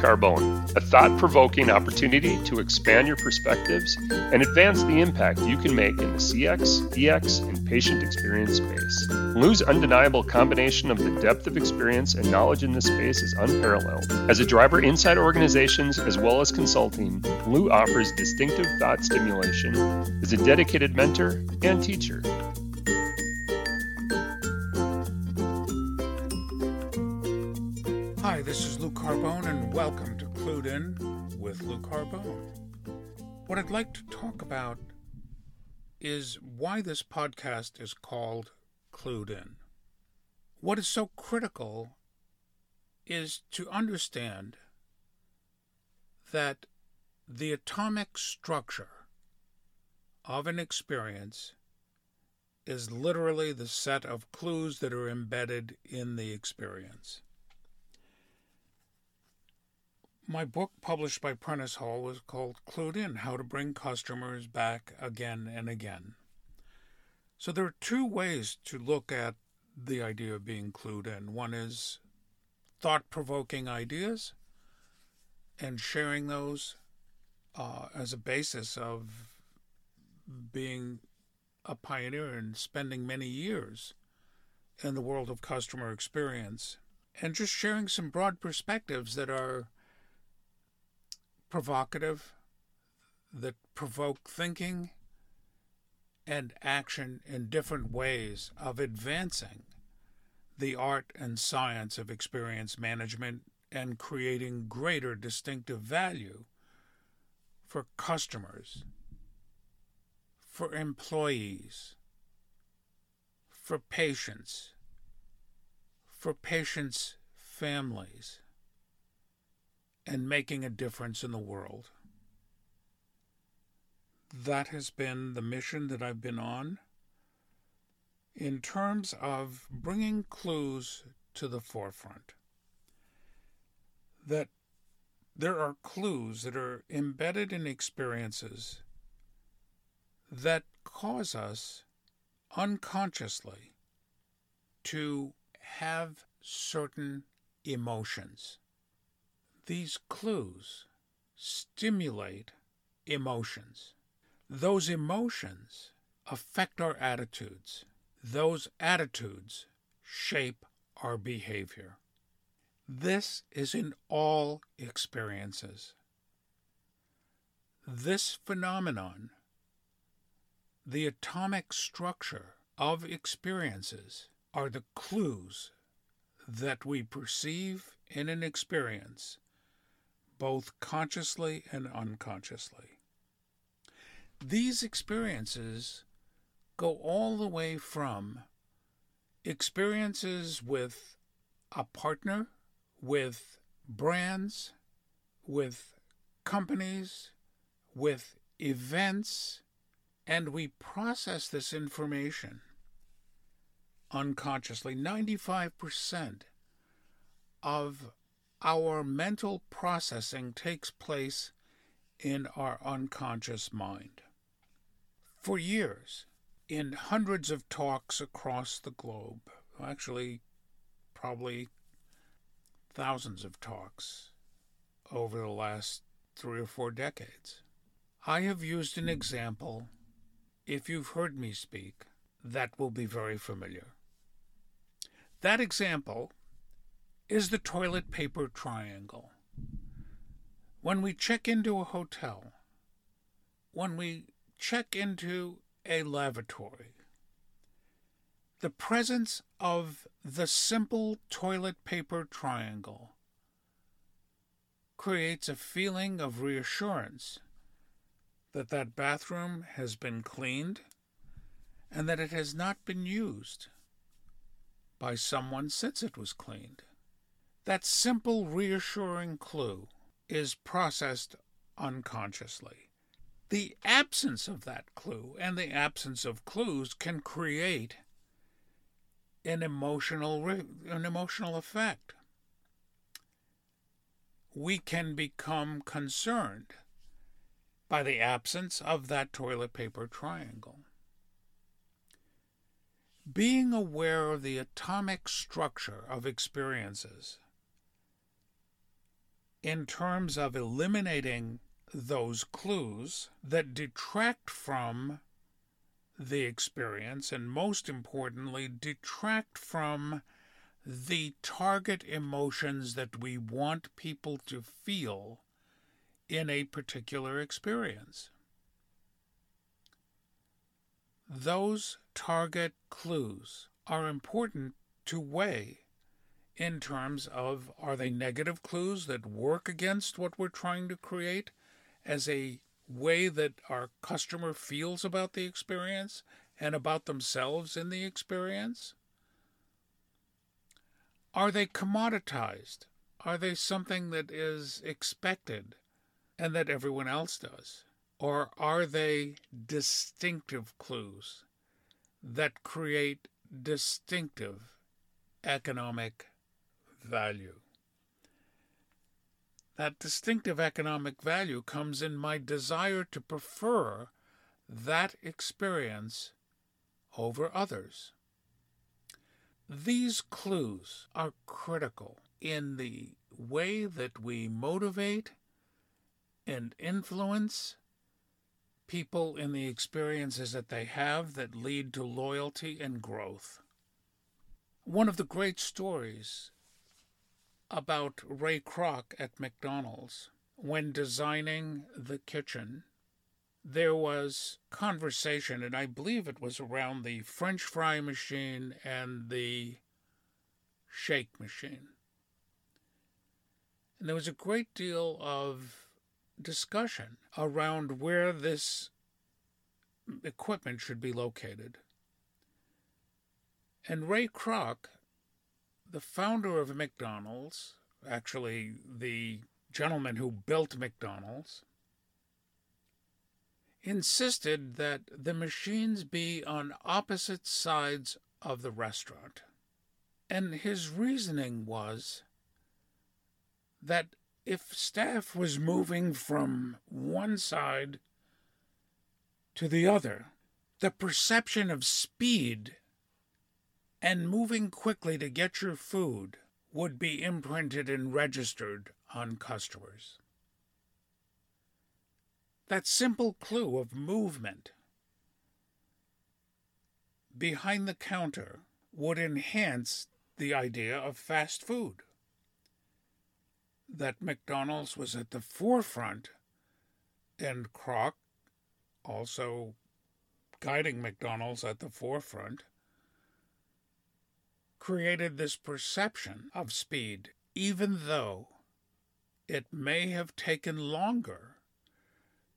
Carbone, a thought provoking opportunity to expand your perspectives and advance the impact you can make in the CX, EX, and patient experience space. Lou's undeniable combination of the depth of experience and knowledge in this space is unparalleled. As a driver inside organizations as well as consulting, Lou offers distinctive thought stimulation, is a dedicated mentor and teacher. Lou Carbone, and welcome to Clued In with Lou Carbone. What I'd like to talk about is why this podcast is called Clued In. What is so critical is to understand that the atomic structure of an experience is literally the set of clues that are embedded in the experience. My book, published by Prentice Hall, was called Clued In How to Bring Customers Back Again and Again. So there are two ways to look at the idea of being clued in. One is thought provoking ideas and sharing those uh, as a basis of being a pioneer and spending many years in the world of customer experience and just sharing some broad perspectives that are provocative, that provoke thinking and action in different ways of advancing the art and science of experience management and creating greater distinctive value for customers, for employees, for patients, for patients' families and making a difference in the world. That has been the mission that I've been on in terms of bringing clues to the forefront. That there are clues that are embedded in experiences that cause us unconsciously to have certain emotions. These clues stimulate emotions. Those emotions affect our attitudes. Those attitudes shape our behavior. This is in all experiences. This phenomenon, the atomic structure of experiences, are the clues that we perceive in an experience both consciously and unconsciously. These experiences go all the way from experiences with a partner, with brands, with companies, with events, and we process this information unconsciously. 95% of our mental processing takes place in our unconscious mind. For years, in hundreds of talks across the globe, actually, probably thousands of talks over the last three or four decades, I have used an example, if you've heard me speak, that will be very familiar. That example is the toilet paper triangle. When we check into a hotel, when we check into a lavatory, the presence of the simple toilet paper triangle creates a feeling of reassurance that that bathroom has been cleaned and that it has not been used by someone since it was cleaned. That simple, reassuring clue is processed unconsciously. The absence of that clue and the absence of clues can create an emotional an emotional effect. We can become concerned by the absence of that toilet paper triangle. Being aware of the atomic structure of experiences in terms of eliminating those clues that detract from the experience and, most importantly, detract from the target emotions that we want people to feel in a particular experience. Those target clues are important to weigh in terms of are they negative clues that work against what we're trying to create as a way that our customer feels about the experience and about themselves in the experience? Are they commoditized? Are they something that is expected and that everyone else does? Or are they distinctive clues that create distinctive economic value? That distinctive economic value comes in my desire to prefer that experience over others. These clues are critical in the way that we motivate and influence people in the experiences that they have that lead to loyalty and growth. One of the great stories about Ray Kroc at McDonald's when designing the kitchen there was conversation, and I believe it was around the French fry machine and the shake machine. And there was a great deal of discussion around where this equipment should be located. And Ray Kroc, the founder of McDonald's, actually the gentleman who built McDonald's, insisted that the machines be on opposite sides of the restaurant. And his reasoning was that if staff was moving from one side to the other, the perception of speed and moving quickly to get your food would be imprinted and registered on customers. That simple clue of movement behind the counter would enhance the idea of fast food. That McDonald's was at the forefront, and Kroc, also guiding McDonald's at the forefront, created this perception of speed, even though it may have taken longer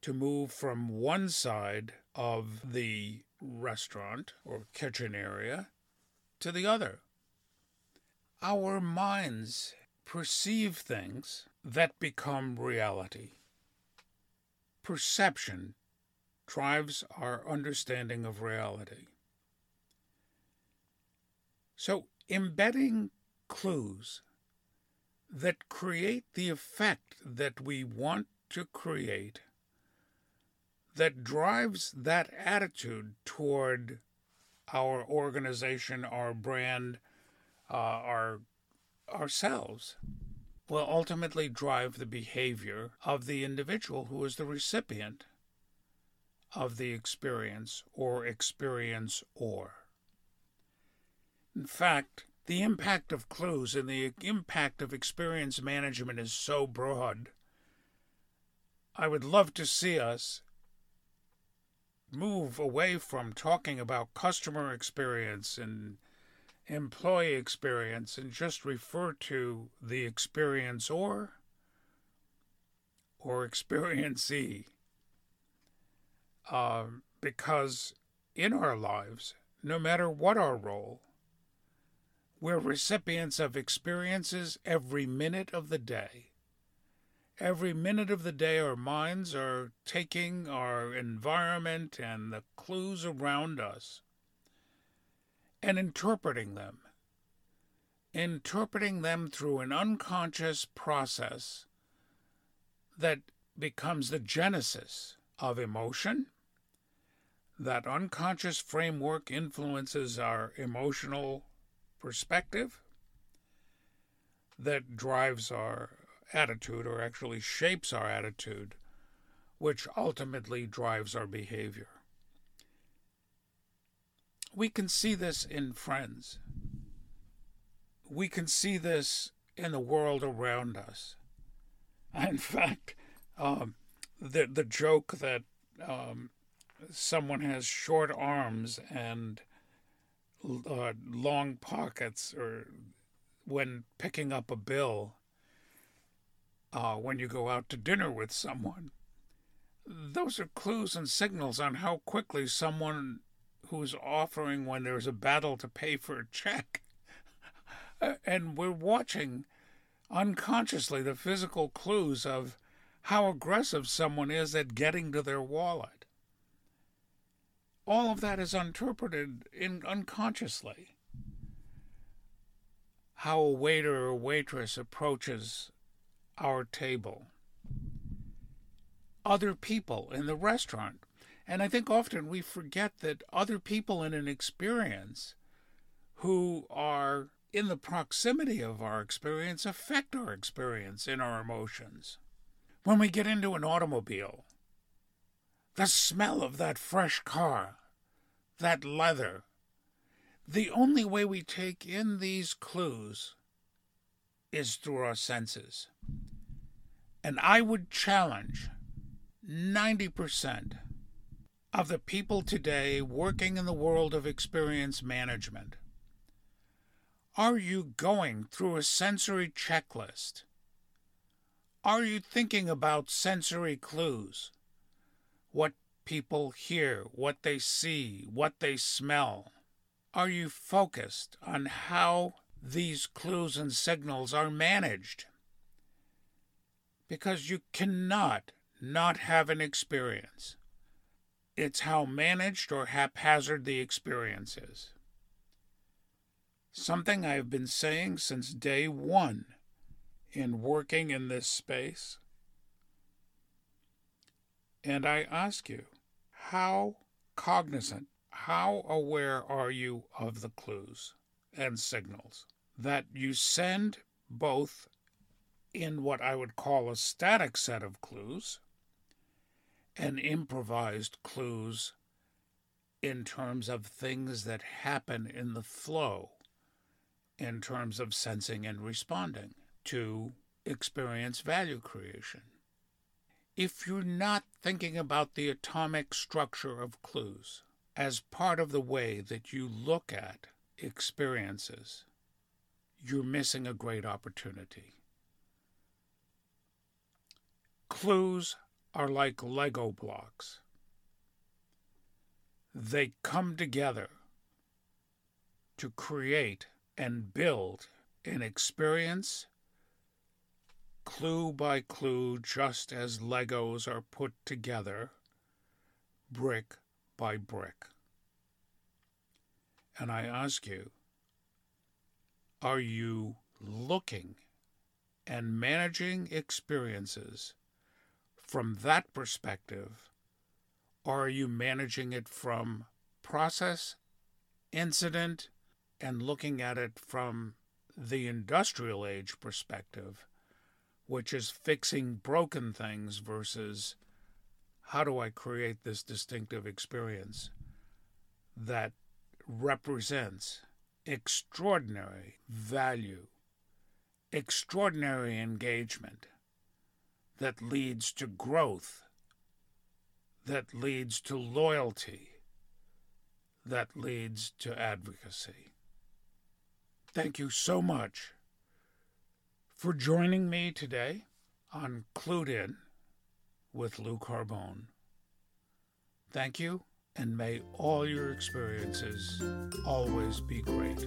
to move from one side of the restaurant or kitchen area to the other. Our minds perceive things that become reality. Perception drives our understanding of reality. So, embedding clues that create the effect that we want to create that drives that attitude toward our organization, our brand, uh, our ourselves will ultimately drive the behavior of the individual who is the recipient of the experience or experience or. In fact, the impact of clues and the impact of experience management is so broad. I would love to see us move away from talking about customer experience and employee experience and just refer to the experience or or experiencee. Uh, because in our lives, no matter what our role, we're recipients of experiences every minute of the day. Every minute of the day, our minds are taking our environment and the clues around us and interpreting them. Interpreting them through an unconscious process that becomes the genesis of emotion. That unconscious framework influences our emotional perspective, that drives our attitude, or actually shapes our attitude, which ultimately drives our behavior. We can see this in friends. We can see this in the world around us. In fact, um, the the joke that um, someone has short arms and uh, long pockets, or when picking up a bill, uh, when you go out to dinner with someone, those are clues and signals on how quickly someone who's offering when there's a battle to pay for a check. and we're watching unconsciously the physical clues of how aggressive someone is at getting to their wallet. All of that is interpreted in, unconsciously. How a waiter or waitress approaches our table. Other people in the restaurant. And I think often we forget that other people in an experience who are in the proximity of our experience affect our experience in our emotions. When we get into an automobile, the smell of that fresh car, that leather, the only way we take in these clues is through our senses. And I would challenge 90% of the people today working in the world of experience management. Are you going through a sensory checklist? Are you thinking about sensory clues? What people hear, what they see, what they smell? Are you focused on how these clues and signals are managed? Because you cannot not have an experience. It's how managed or haphazard the experience is. Something I've been saying since day one in working in this space. And I ask you, how cognizant, how aware are you of the clues and signals that you send both in what I would call a static set of clues and improvised clues in terms of things that happen in the flow, in terms of sensing and responding? to experience value creation. If you're not thinking about the atomic structure of clues as part of the way that you look at experiences, you're missing a great opportunity. Clues are like Lego blocks. They come together to create and build an experience clue by clue, just as Legos are put together, brick by brick. And I ask you, are you looking and managing experiences from that perspective, or are you managing it from process, incident, and looking at it from the industrial age perspective? Which is fixing broken things versus how do I create this distinctive experience that represents extraordinary value, extraordinary engagement that leads to growth, that leads to loyalty, that leads to advocacy. Thank you so much for joining me today on Clued In with Lou Carbone. Thank you, and may all your experiences always be great.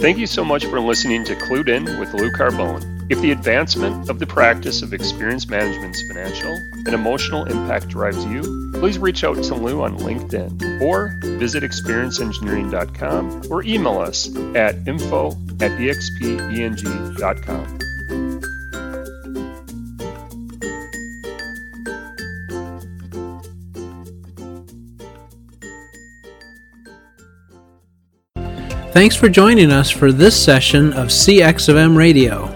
Thank you so much for listening to Clued In with Lou Carbone. If the advancement of the practice of experience management's financial and emotional impact drives you, please reach out to Lou on LinkedIn or visit experienceengineering.com or email us at info at expeng.com. Thanks for joining us for this session of CX of M Radio.